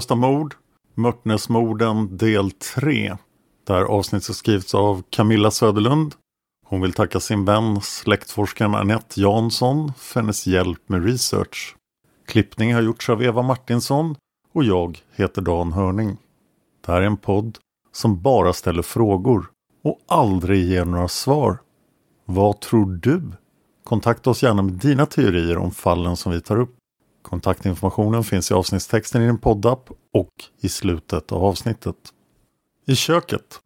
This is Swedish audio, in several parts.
Olösta mord, Mörtnäsmorden del 3. Där avsnittet skrivits av Camilla Söderlund. Hon vill tacka sin vän släktforskaren Annette Jansson för hennes hjälp med research. Klippning har gjorts av Eva Martinsson och jag heter Dan Hörning. Det här är en podd som bara ställer frågor och aldrig ger några svar. Vad tror du? Kontakta oss gärna med dina teorier om fallen som vi tar upp. Kontaktinformationen finns i avsnittstexten i din poddapp och i slutet av avsnittet. I köket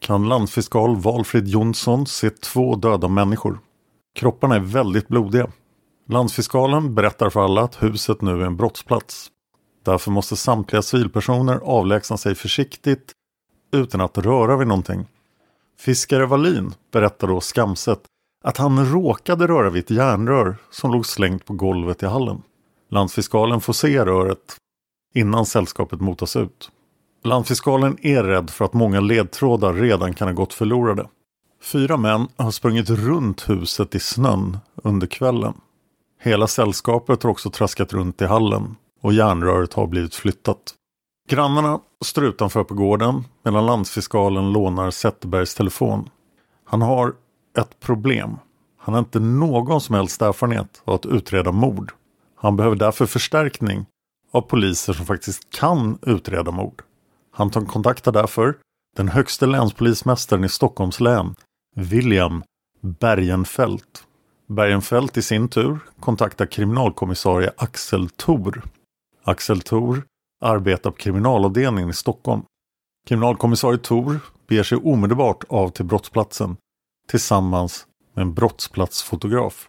kan landfiskal Valfrid Jonsson se två döda människor. Kropparna är väldigt blodiga. Landsfiskalen berättar för alla att huset nu är en brottsplats. Därför måste samtliga civilpersoner avlägsna sig försiktigt utan att röra vid någonting. Fiskare Wallin berättar då skamset att han råkade röra vid ett järnrör som låg slängt på golvet i hallen. Landsfiskalen får se röret innan sällskapet motas ut. Landfiskalen är rädd för att många ledtrådar redan kan ha gått förlorade. Fyra män har sprungit runt huset i snön under kvällen. Hela sällskapet har också traskat runt i hallen och järnröret har blivit flyttat. Grannarna står utanför på gården medan landsfiskalen lånar Zetterbergs telefon. Han har ett problem. Han har inte någon som helst erfarenhet av att utreda mord. Han behöver därför förstärkning av poliser som faktiskt kan utreda mord. Han kontaktar därför den högste länspolismästaren i Stockholms län, William Bergenfeldt. Bergenfeldt i sin tur kontaktar kriminalkommissarie Axel Thor. Axel Thor arbetar på kriminalavdelningen i Stockholm. Kriminalkommissarie Thor beger sig omedelbart av till brottsplatsen tillsammans med en brottsplatsfotograf.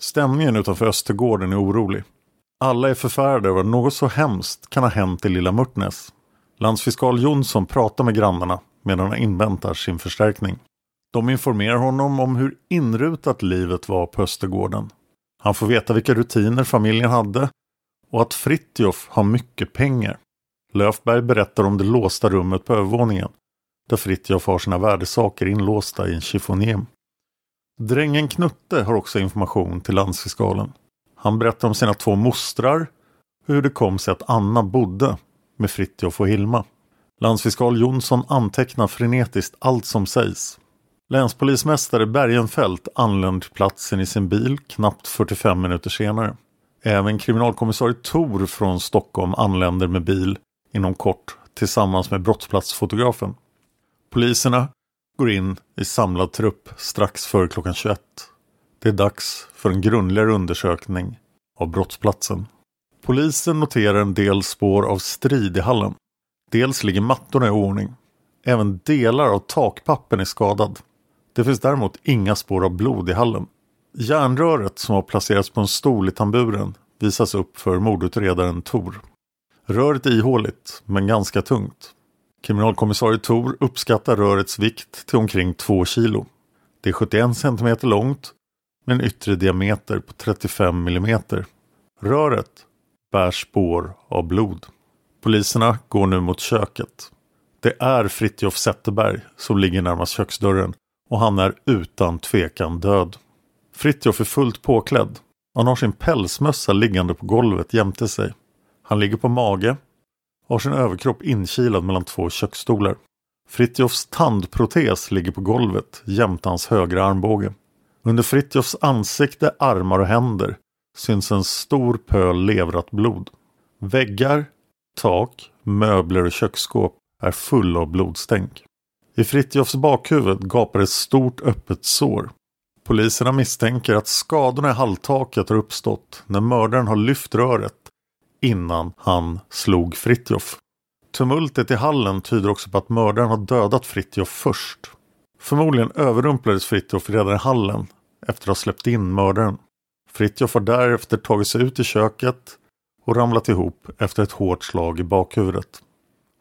Stämningen utanför Östergården är orolig. Alla är förfärade över att något så hemskt kan ha hänt i Lilla Mörtnäs. Landsfiskal Jonsson pratar med grannarna medan han inväntar sin förstärkning. De informerar honom om hur inrutat livet var på Östergården. Han får veta vilka rutiner familjen hade och att Fritjof har mycket pengar. Löfberg berättar om det låsta rummet på övervåningen där Fritjof har sina värdesaker inlåsta i en chiffonier. Drängen Knutte har också information till landsfiskalen. Han berättar om sina två mostrar och hur det kom sig att Anna bodde med Fritjof och Hilma. Landsfiskal Jonsson antecknar frenetiskt allt som sägs. Länspolismästare Bergenfeldt anländer till platsen i sin bil knappt 45 minuter senare. Även kriminalkommissarie Tor från Stockholm anländer med bil inom kort tillsammans med brottsplatsfotografen. Poliserna går in i samlad trupp strax före klockan 21. Det är dags för en grundligare undersökning av brottsplatsen. Polisen noterar en del spår av strid i hallen. Dels ligger mattorna i ordning. Även delar av takpappen är skadad. Det finns däremot inga spår av blod i hallen. Järnröret som har placerats på en stol i tamburen visas upp för mordutredaren Tor. Röret är ihåligt, men ganska tungt. Kriminalkommissarie Tor uppskattar rörets vikt till omkring 2 kilo. Det är 71 cm långt med en yttre diameter på 35 mm. Röret bär spår av blod. Poliserna går nu mot köket. Det är Fritjof Zetterberg som ligger närmast köksdörren och han är utan tvekan död. Fritjof är fullt påklädd. Han har sin pälsmössa liggande på golvet jämte sig. Han ligger på mage har sin överkropp inkilad mellan två köksstolar. Fritjofs tandprotes ligger på golvet jämte hans högra armbåge. Under Fritjofs ansikte, armar och händer syns en stor pöl levrat blod. Väggar, tak, möbler och köksskåp är fulla av blodstänk. I Fritjofs bakhuvud gapar ett stort öppet sår. Poliserna misstänker att skadorna i halltaket har uppstått när mördaren har lyft röret innan han slog Fritjof. Tumultet i hallen tyder också på att mördaren har dödat Fritjof först. Förmodligen överrumplades Fritjof redan i hallen efter att ha släppt in mördaren. Fritjof har därefter tagit sig ut i köket och ramlat ihop efter ett hårt slag i bakhuvudet.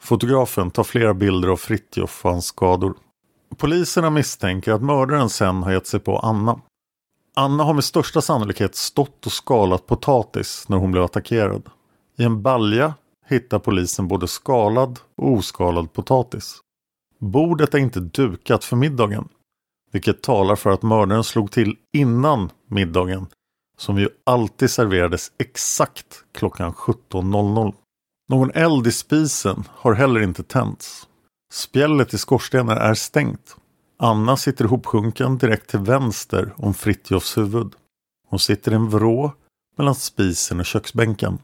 Fotografen tar flera bilder av Fritjof och hans skador. Poliserna misstänker att mördaren sen har gett sig på Anna. Anna har med största sannolikhet stått och skalat potatis när hon blev attackerad. I en balja hittar polisen både skalad och oskalad potatis. Bordet är inte dukat för middagen, vilket talar för att mördaren slog till innan middagen som ju alltid serverades exakt klockan 17.00. Någon eld i spisen har heller inte tänts. Spjället i skorstenen är stängt. Anna sitter ihopsjunken direkt till vänster om Fritjofs huvud. Hon sitter i en vrå mellan spisen och köksbänken.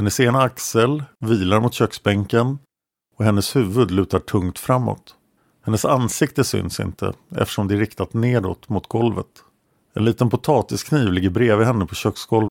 Hennes ena axel vilar mot köksbänken och hennes huvud lutar tungt framåt. Hennes ansikte syns inte eftersom det är riktat nedåt mot golvet. En liten potatiskniv ligger bredvid henne på köksgolvet.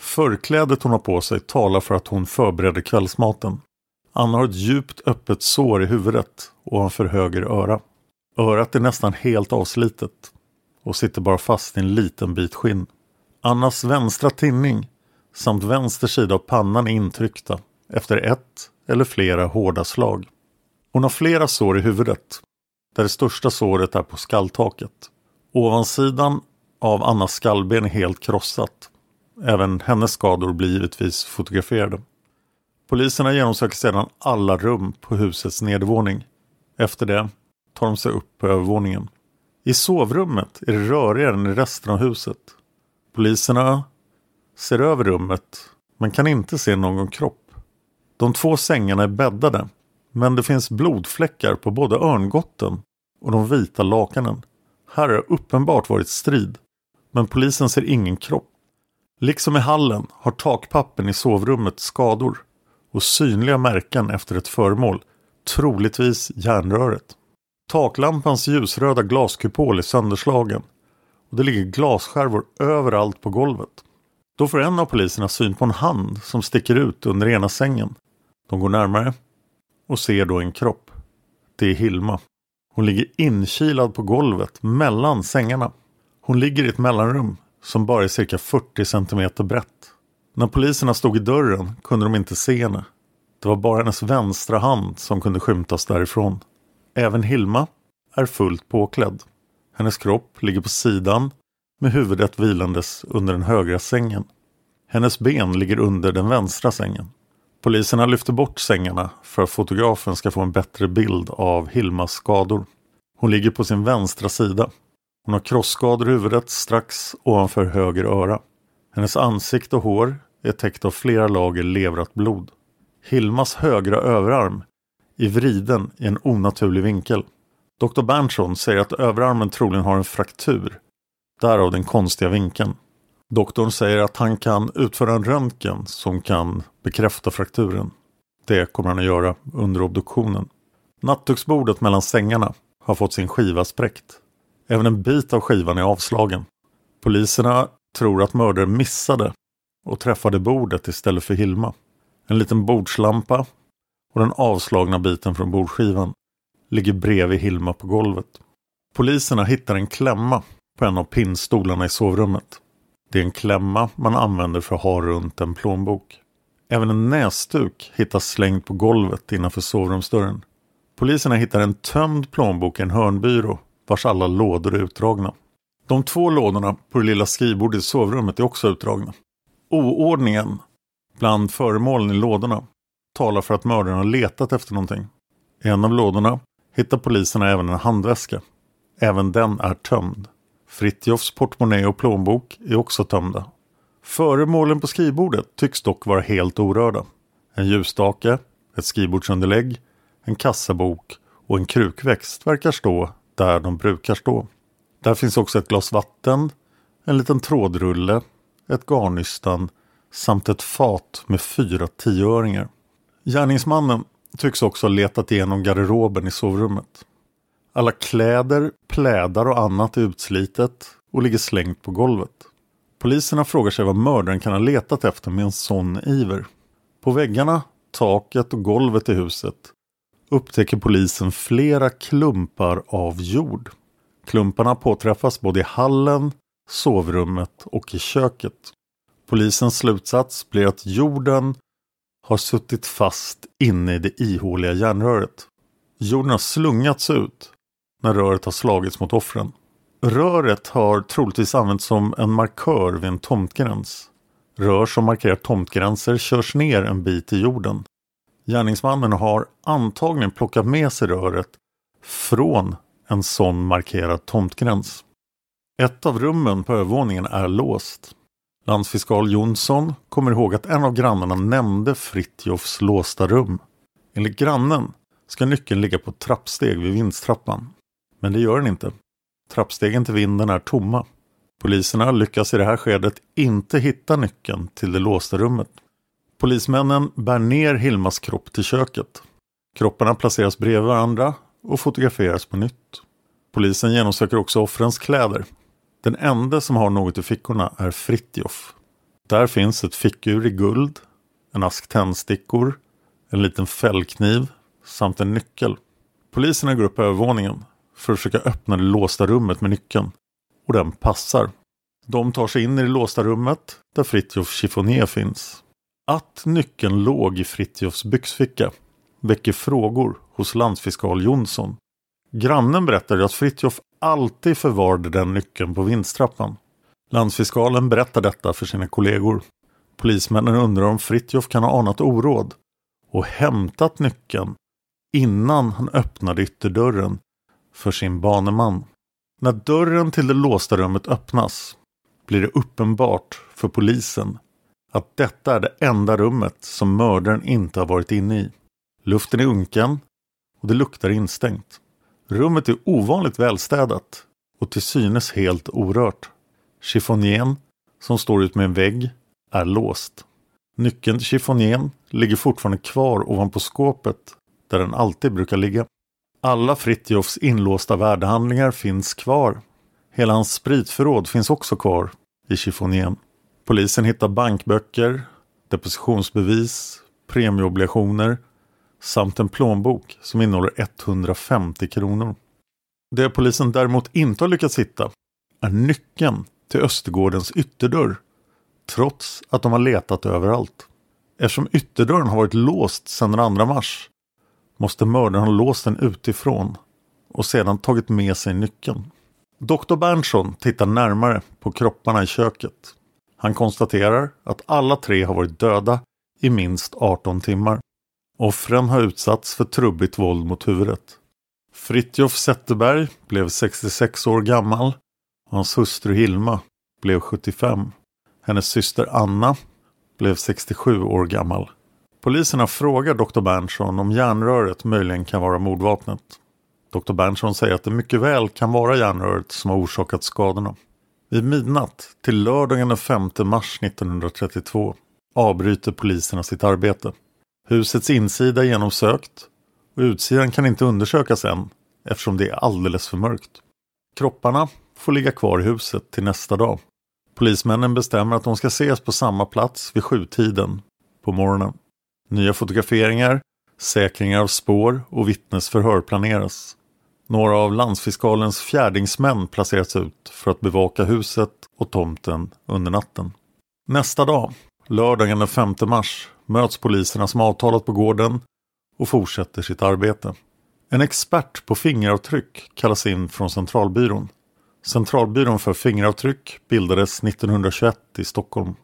Förklädet hon har på sig talar för att hon förbereder kvällsmaten. Anna har ett djupt öppet sår i huvudet ovanför höger öra. Örat är nästan helt avslitet och sitter bara fast i en liten bit skinn. Annas vänstra tinning samt vänster sida av pannan är intryckta efter ett eller flera hårda slag. Hon har flera sår i huvudet, där det största såret är på skalltaket. Ovansidan av Annas skallben är helt krossat. Även hennes skador blir givetvis fotograferade. Poliserna genomsöker sedan alla rum på husets nedervåning. Efter det tar de sig upp på övervåningen. I sovrummet är det rörigare än i resten av huset. Poliserna ser över rummet men kan inte se någon kropp. De två sängarna är bäddade men det finns blodfläckar på både örngotten och de vita lakanen. Här har uppenbart varit strid men polisen ser ingen kropp. Liksom i hallen har takpappen i sovrummet skador och synliga märken efter ett föremål, troligtvis järnröret. Taklampans ljusröda glaskupol är sönderslagen och det ligger glasskärvor överallt på golvet. Då får en av poliserna syn på en hand som sticker ut under ena sängen. De går närmare och ser då en kropp. Det är Hilma. Hon ligger inkilad på golvet mellan sängarna. Hon ligger i ett mellanrum som bara är cirka 40 centimeter brett. När poliserna stod i dörren kunde de inte se henne. Det var bara hennes vänstra hand som kunde skymtas därifrån. Även Hilma är fullt påklädd. Hennes kropp ligger på sidan med huvudet vilandes under den högra sängen. Hennes ben ligger under den vänstra sängen. Poliserna lyfter bort sängarna för att fotografen ska få en bättre bild av Hilmas skador. Hon ligger på sin vänstra sida. Hon har krossskador i huvudet strax ovanför höger öra. Hennes ansikte och hår är täckt av flera lager levrat blod. Hilmas högra överarm är vriden i en onaturlig vinkel. Dr. Berntsson säger att överarmen troligen har en fraktur. Därav den konstiga vinkeln. Doktorn säger att han kan utföra en röntgen som kan bekräfta frakturen. Det kommer han att göra under obduktionen. Nattduksbordet mellan sängarna har fått sin skiva spräckt. Även en bit av skivan är avslagen. Poliserna tror att mördaren missade och träffade bordet istället för Hilma. En liten bordslampa och den avslagna biten från bordskivan ligger bredvid Hilma på golvet. Poliserna hittar en klämma på en av pinnstolarna i sovrummet. Det är en klämma man använder för att ha runt en plånbok. Även en näsduk hittas slängd på golvet innanför sovrumsdörren. Poliserna hittar en tömd plånbok i en hörnbyrå vars alla lådor är utdragna. De två lådorna på det lilla skrivbordet i sovrummet är också utdragna. Oordningen bland föremålen i lådorna talar för att mördaren har letat efter någonting. I en av lådorna hittar poliserna även en handväska. Även den är tömd. Fritjofs portmonnä och plånbok är också tömda. Föremålen på skrivbordet tycks dock vara helt orörda. En ljusstake, ett skrivbordsunderlägg, en kassabok och en krukväxt verkar stå där de brukar stå. Där finns också ett glas vatten, en liten trådrulle, ett garnnystan samt ett fat med fyra tioöringar. Gärningsmannen tycks också ha letat igenom garderoben i sovrummet. Alla kläder, plädar och annat är utslitet och ligger slängt på golvet. Poliserna frågar sig vad mördaren kan ha letat efter med en sån iver. På väggarna, taket och golvet i huset upptäcker polisen flera klumpar av jord. Klumparna påträffas både i hallen, sovrummet och i köket. Polisens slutsats blir att jorden har suttit fast inne i det ihåliga järnröret. Jorden har slungats ut när röret har slagits mot offren. Röret har troligtvis använts som en markör vid en tomtgräns. Rör som markerar tomtgränser körs ner en bit i jorden. Gärningsmannen har antagligen plockat med sig röret från en sån markerad tomtgräns. Ett av rummen på övervåningen är låst. Landsfiskal Jonsson kommer ihåg att en av grannarna nämnde Fritjofs låsta rum. Enligt grannen ska nyckeln ligga på ett trappsteg vid vindstrappan. Men det gör den inte. Trappstegen till vinden är tomma. Poliserna lyckas i det här skedet inte hitta nyckeln till det låsta rummet. Polismännen bär ner Hilmas kropp till köket. Kropparna placeras bredvid varandra och fotograferas på nytt. Polisen genomsöker också offrens kläder. Den enda som har något i fickorna är Fritjof. Där finns ett fickur i guld, en ask tändstickor, en liten fällkniv samt en nyckel. Poliserna går upp på övervåningen för att försöka öppna det låsta rummet med nyckeln. Och den passar. De tar sig in i det låsta rummet där Fritjof chiffonier finns. Att nyckeln låg i Fritjofs byxficka väcker frågor hos landsfiskal Jonsson. Grannen berättade att Fritjof alltid förvarade den nyckeln på vindstrappan. Landsfiskalen berättar detta för sina kollegor. Polismännen undrar om Fritjof kan ha anat oråd och hämtat nyckeln innan han öppnade ytterdörren för sin baneman. När dörren till det låsta rummet öppnas blir det uppenbart för polisen att detta är det enda rummet som mördaren inte har varit inne i. Luften är unken och det luktar instängt. Rummet är ovanligt välstädat och till synes helt orört. Chiffonjén, som står ut med en vägg är låst. Nyckeln till chiffonjén ligger fortfarande kvar ovanpå skåpet där den alltid brukar ligga. Alla Fritjofs inlåsta värdehandlingar finns kvar. Hela hans spritförråd finns också kvar i chiffonjén. Polisen hittar bankböcker, depositionsbevis, premieobligationer samt en plånbok som innehåller 150 kronor. Det polisen däremot inte har lyckats hitta är nyckeln till Östergårdens ytterdörr trots att de har letat överallt. Eftersom ytterdörren har varit låst sedan den 2 mars måste mördaren ha låst den utifrån och sedan tagit med sig nyckeln. Doktor Berntsson tittar närmare på kropparna i köket. Han konstaterar att alla tre har varit döda i minst 18 timmar. Offren har utsatts för trubbigt våld mot huvudet. Fritjof Zetterberg blev 66 år gammal och hans hustru Hilma blev 75. Hennes syster Anna blev 67 år gammal. Poliserna frågar Dr. Berntsson om järnröret möjligen kan vara mordvapnet. Dr. Berntsson säger att det mycket väl kan vara järnröret som har orsakat skadorna. Vid midnatt till lördagen den 5 mars 1932 avbryter poliserna sitt arbete. Husets insida är genomsökt och utsidan kan inte undersökas än eftersom det är alldeles för mörkt. Kropparna får ligga kvar i huset till nästa dag. Polismännen bestämmer att de ska ses på samma plats vid sjutiden på morgonen. Nya fotograferingar, säkringar av spår och vittnesförhör planeras. Några av landsfiskalens fjärdingsmän placerats ut för att bevaka huset och tomten under natten. Nästa dag, lördagen den 5 mars, möts poliserna som avtalat på gården och fortsätter sitt arbete. En expert på fingeravtryck kallas in från Centralbyrån. Centralbyrån för fingeravtryck bildades 1921 i Stockholm.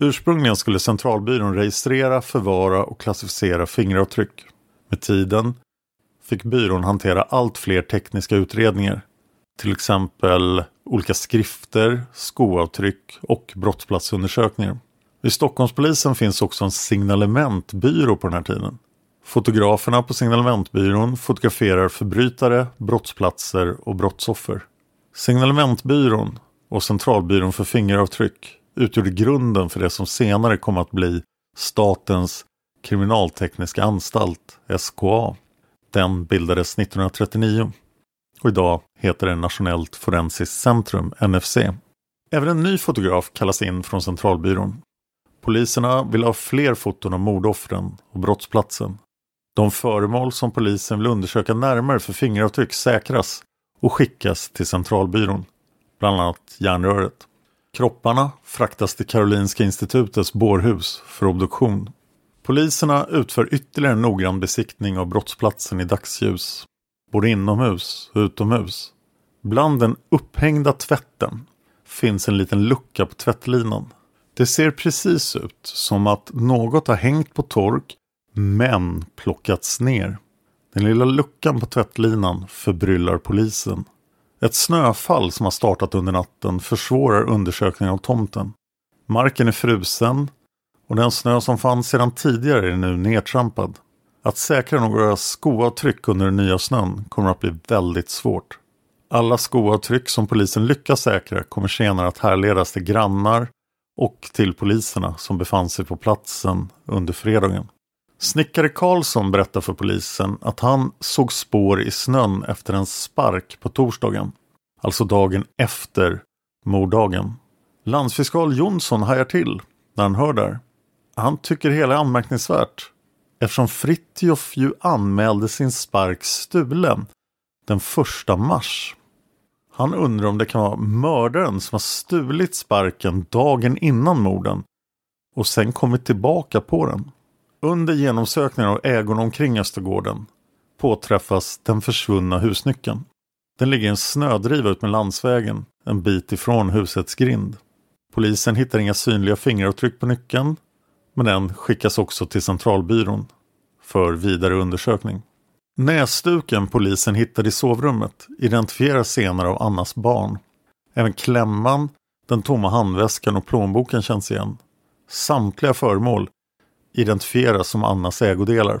Ursprungligen skulle Centralbyrån registrera, förvara och klassificera fingeravtryck. Med tiden fick byrån hantera allt fler tekniska utredningar. Till exempel olika skrifter, skoavtryck och brottsplatsundersökningar. Vid Stockholmspolisen finns också en signalementbyrå på den här tiden. Fotograferna på signalementbyrån fotograferar förbrytare, brottsplatser och brottsoffer. Signalementbyrån och Centralbyrån för fingeravtryck utgjorde grunden för det som senare kom att bli Statens kriminaltekniska anstalt, SKA. Den bildades 1939 och idag heter den Nationellt forensiskt centrum, NFC. Även en ny fotograf kallas in från Centralbyrån. Poliserna vill ha fler foton av mordoffren och brottsplatsen. De föremål som polisen vill undersöka närmare för fingeravtryck säkras och skickas till Centralbyrån, bland annat järnröret. Kropparna fraktas till Karolinska institutets bårhus för obduktion. Poliserna utför ytterligare en noggrann besiktning av brottsplatsen i dagsljus, både inomhus och utomhus. Bland den upphängda tvätten finns en liten lucka på tvättlinan. Det ser precis ut som att något har hängt på tork men plockats ner. Den lilla luckan på tvättlinan förbryllar polisen. Ett snöfall som har startat under natten försvårar undersökningen av tomten. Marken är frusen och den snö som fanns sedan tidigare är nu nedtrampad. Att säkra några skoavtryck under den nya snön kommer att bli väldigt svårt. Alla skoavtryck som polisen lyckas säkra kommer senare att härledas till grannar och till poliserna som befann sig på platsen under fredagen. Snickare Karlsson berättar för polisen att han såg spår i snön efter en spark på torsdagen. Alltså dagen efter morddagen. Landsfiskal Jonsson hajar till när han hör där. Han tycker hela är anmärkningsvärt eftersom Fritjof ju anmälde sin spark stulen den första mars. Han undrar om det kan vara mördaren som har stulit sparken dagen innan morden och sen kommit tillbaka på den. Under genomsökningen av ägorna omkring Östergården påträffas den försvunna husnyckeln. Den ligger i en snödriva ut med landsvägen en bit ifrån husets grind. Polisen hittar inga synliga fingeravtryck på nyckeln men den skickas också till centralbyrån för vidare undersökning. Näsduken polisen hittade i sovrummet identifieras senare av Annas barn. Även klämman, den tomma handväskan och plånboken känns igen. Samtliga föremål identifieras som Annas ägodelar.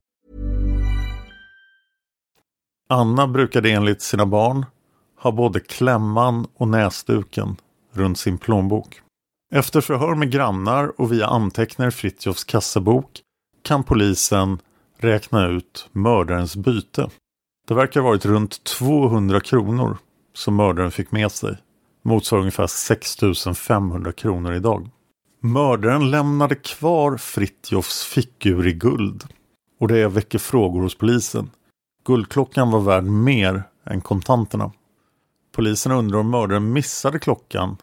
Anna brukade enligt sina barn ha både klämman och näsduken runt sin plånbok. Efter förhör med grannar och via anteckningar i Fritjofs kassabok kan polisen räkna ut mördarens byte. Det verkar ha varit runt 200 kronor som mördaren fick med sig. Motsvarar ungefär 6 500 kronor idag. Mördaren lämnade kvar Fritjofs fickur i guld. Och det väcker frågor hos polisen. Guldklockan var värd mer än kontanterna. Polisen undrar om mördaren missade klockan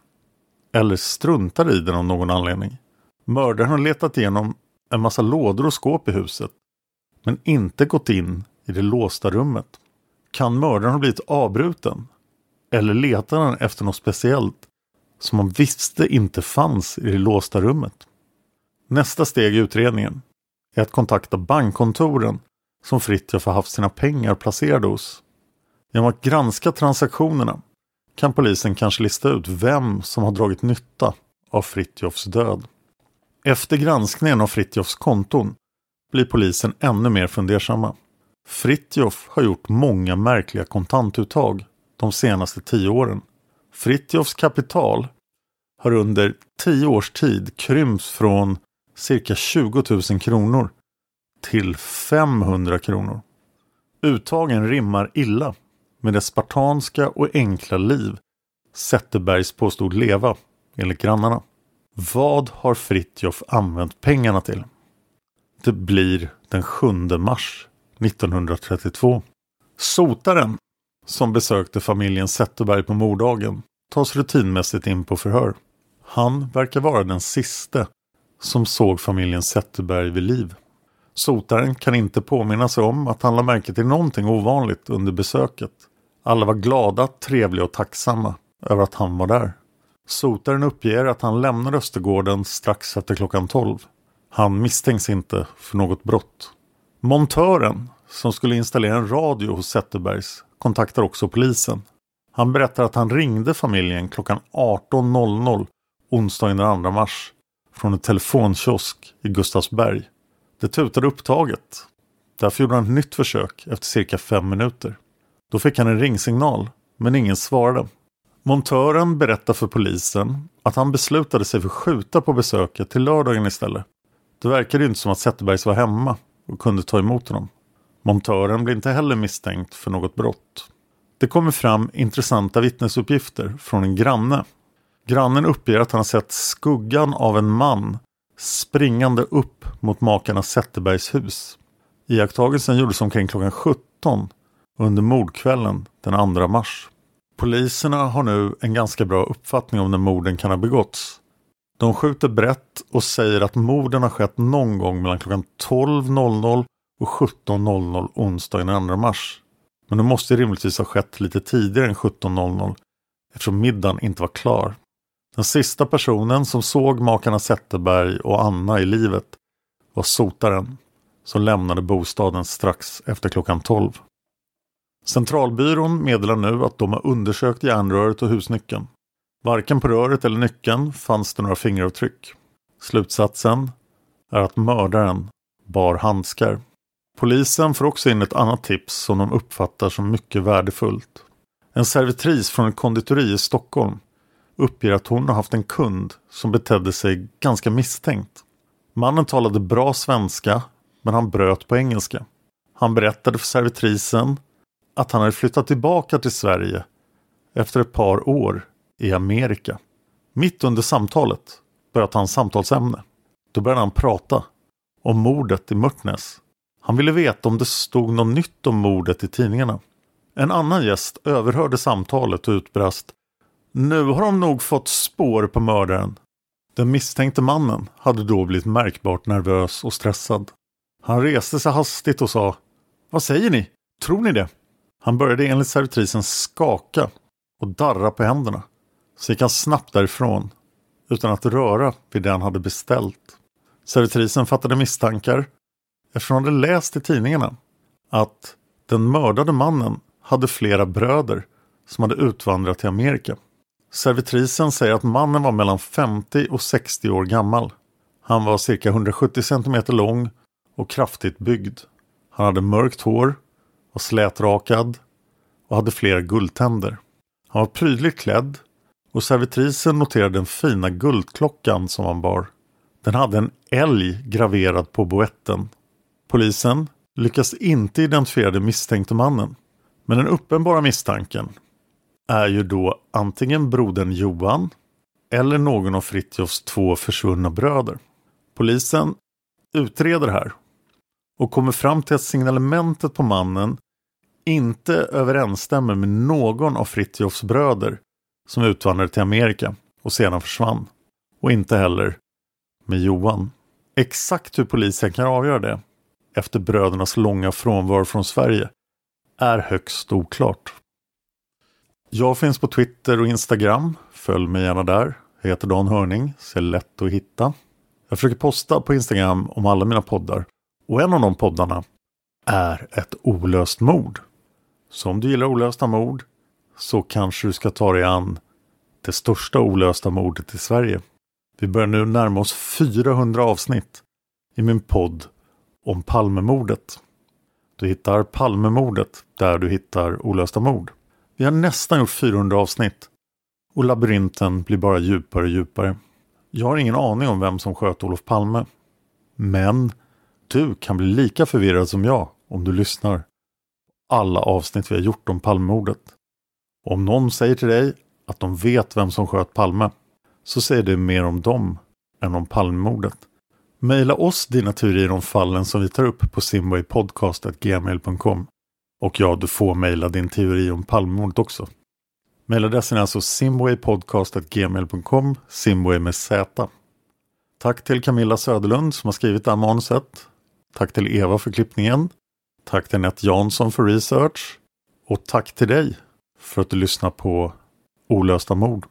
eller struntade i den av någon anledning. Mördaren har letat igenom en massa lådor och skåp i huset men inte gått in i det låsta rummet. Kan mördaren ha blivit avbruten? Eller letar han efter något speciellt som han visste inte fanns i det låsta rummet? Nästa steg i utredningen är att kontakta bankkontoren som Fritiof har haft sina pengar placerade hos. Genom att granska transaktionerna kan polisen kanske lista ut vem som har dragit nytta av Fritjofs död. Efter granskningen av Fritjofs konton blir polisen ännu mer fundersamma. Fritjof har gjort många märkliga kontantuttag de senaste tio åren. Fritjofs kapital har under tio års tid krympt från cirka 20 000 kronor till 500 kronor. Uttagen rimmar illa med det spartanska och enkla liv Zetterbergs påstod leva, enligt grannarna. Vad har Fritjof använt pengarna till? Det blir den 7 mars 1932. Sotaren, som besökte familjen Zetterberg på morddagen, tas rutinmässigt in på förhör. Han verkar vara den siste som såg familjen Zetterberg vid liv. Sotaren kan inte påminna sig om att han lade märke till någonting ovanligt under besöket. Alla var glada, trevliga och tacksamma över att han var där. Sotaren uppger att han lämnade Östergården strax efter klockan 12. Han misstänks inte för något brott. Montören, som skulle installera en radio hos Zetterbergs, kontaktar också polisen. Han berättar att han ringde familjen klockan 18.00 onsdagen den 2 mars från en telefonkiosk i Gustavsberg. Det tutade upptaget. Därför gjorde han ett nytt försök efter cirka fem minuter. Då fick han en ringsignal, men ingen svarade. Montören berättar för polisen att han beslutade sig för att skjuta på besöket till lördagen istället. Det verkade inte som att Zetterbergs var hemma och kunde ta emot honom. Montören blir inte heller misstänkt för något brott. Det kommer fram intressanta vittnesuppgifter från en granne. Grannen uppger att han har sett skuggan av en man springande upp mot makarna Zetterbergs hus. Iakttagelsen gjordes omkring klockan 17 under mordkvällen den 2 mars. Poliserna har nu en ganska bra uppfattning om när morden kan ha begåtts. De skjuter brett och säger att morden har skett någon gång mellan klockan 12.00 och 17.00 onsdagen den 2 mars. Men det måste rimligtvis ha skett lite tidigare än 17.00 eftersom middagen inte var klar. Den sista personen som såg makarna Zetterberg och Anna i livet var sotaren som lämnade bostaden strax efter klockan 12. Centralbyrån meddelar nu att de har undersökt järnröret och husnyckeln. Varken på röret eller nyckeln fanns det några fingeravtryck. Slutsatsen är att mördaren bar handskar. Polisen får också in ett annat tips som de uppfattar som mycket värdefullt. En servitris från ett konditori i Stockholm uppger att hon har haft en kund som betedde sig ganska misstänkt. Mannen talade bra svenska men han bröt på engelska. Han berättade för servitrisen att han hade flyttat tillbaka till Sverige efter ett par år i Amerika. Mitt under samtalet började hans samtalsämne. Då började han prata om mordet i Mörtnäs. Han ville veta om det stod något nytt om mordet i tidningarna. En annan gäst överhörde samtalet och utbrast nu har de nog fått spår på mördaren. Den misstänkte mannen hade då blivit märkbart nervös och stressad. Han reste sig hastigt och sa Vad säger ni? Tror ni det? Han började enligt servitrisen skaka och darra på händerna. Så gick han snabbt därifrån utan att röra vid det han hade beställt. Servitrisen fattade misstankar eftersom hon hade läst i tidningarna att den mördade mannen hade flera bröder som hade utvandrat till Amerika. Servitrisen säger att mannen var mellan 50 och 60 år gammal. Han var cirka 170 cm lång och kraftigt byggd. Han hade mörkt hår, var slätrakad och hade flera guldtänder. Han var prydligt klädd och servitrisen noterade den fina guldklockan som han bar. Den hade en älg graverad på boetten. Polisen lyckas inte identifiera den misstänkte mannen. Men den uppenbara misstanken är ju då antingen brodern Johan eller någon av Fritjofs två försvunna bröder. Polisen utreder här och kommer fram till att signalementet på mannen inte överensstämmer med någon av Fritjofs bröder som utvandrade till Amerika och sedan försvann. Och inte heller med Johan. Exakt hur polisen kan avgöra det efter brödernas långa frånvaro från Sverige är högst oklart. Jag finns på Twitter och Instagram. Följ mig gärna där. Jag heter Dan Hörning, så är lätt att hitta. Jag försöker posta på Instagram om alla mina poddar. Och en av de poddarna är ett olöst mord. Så om du gillar olösta mord så kanske du ska ta dig an det största olösta mordet i Sverige. Vi börjar nu närma oss 400 avsnitt i min podd om Palmemordet. Du hittar Palmemordet där du hittar olösta mord. Vi har nästan gjort 400 avsnitt och labyrinten blir bara djupare och djupare. Jag har ingen aning om vem som sköt Olof Palme. Men du kan bli lika förvirrad som jag om du lyssnar. Alla avsnitt vi har gjort om Palmemordet. Om någon säger till dig att de vet vem som sköt Palme så säger det mer om dem än om Palmemordet. Maila oss dina teorier om fallen som vi tar upp på simwaypodcast.gmail.com och ja, du får mejla din teori om Palmemordet också. Mejladressen är alltså simwaypodcast.gmail.com Simway med Z. Tack till Camilla Söderlund som har skrivit det här manuset. Tack till Eva för klippningen. Tack till Nett Jansson för research. Och tack till dig för att du lyssnar på Olösta mord.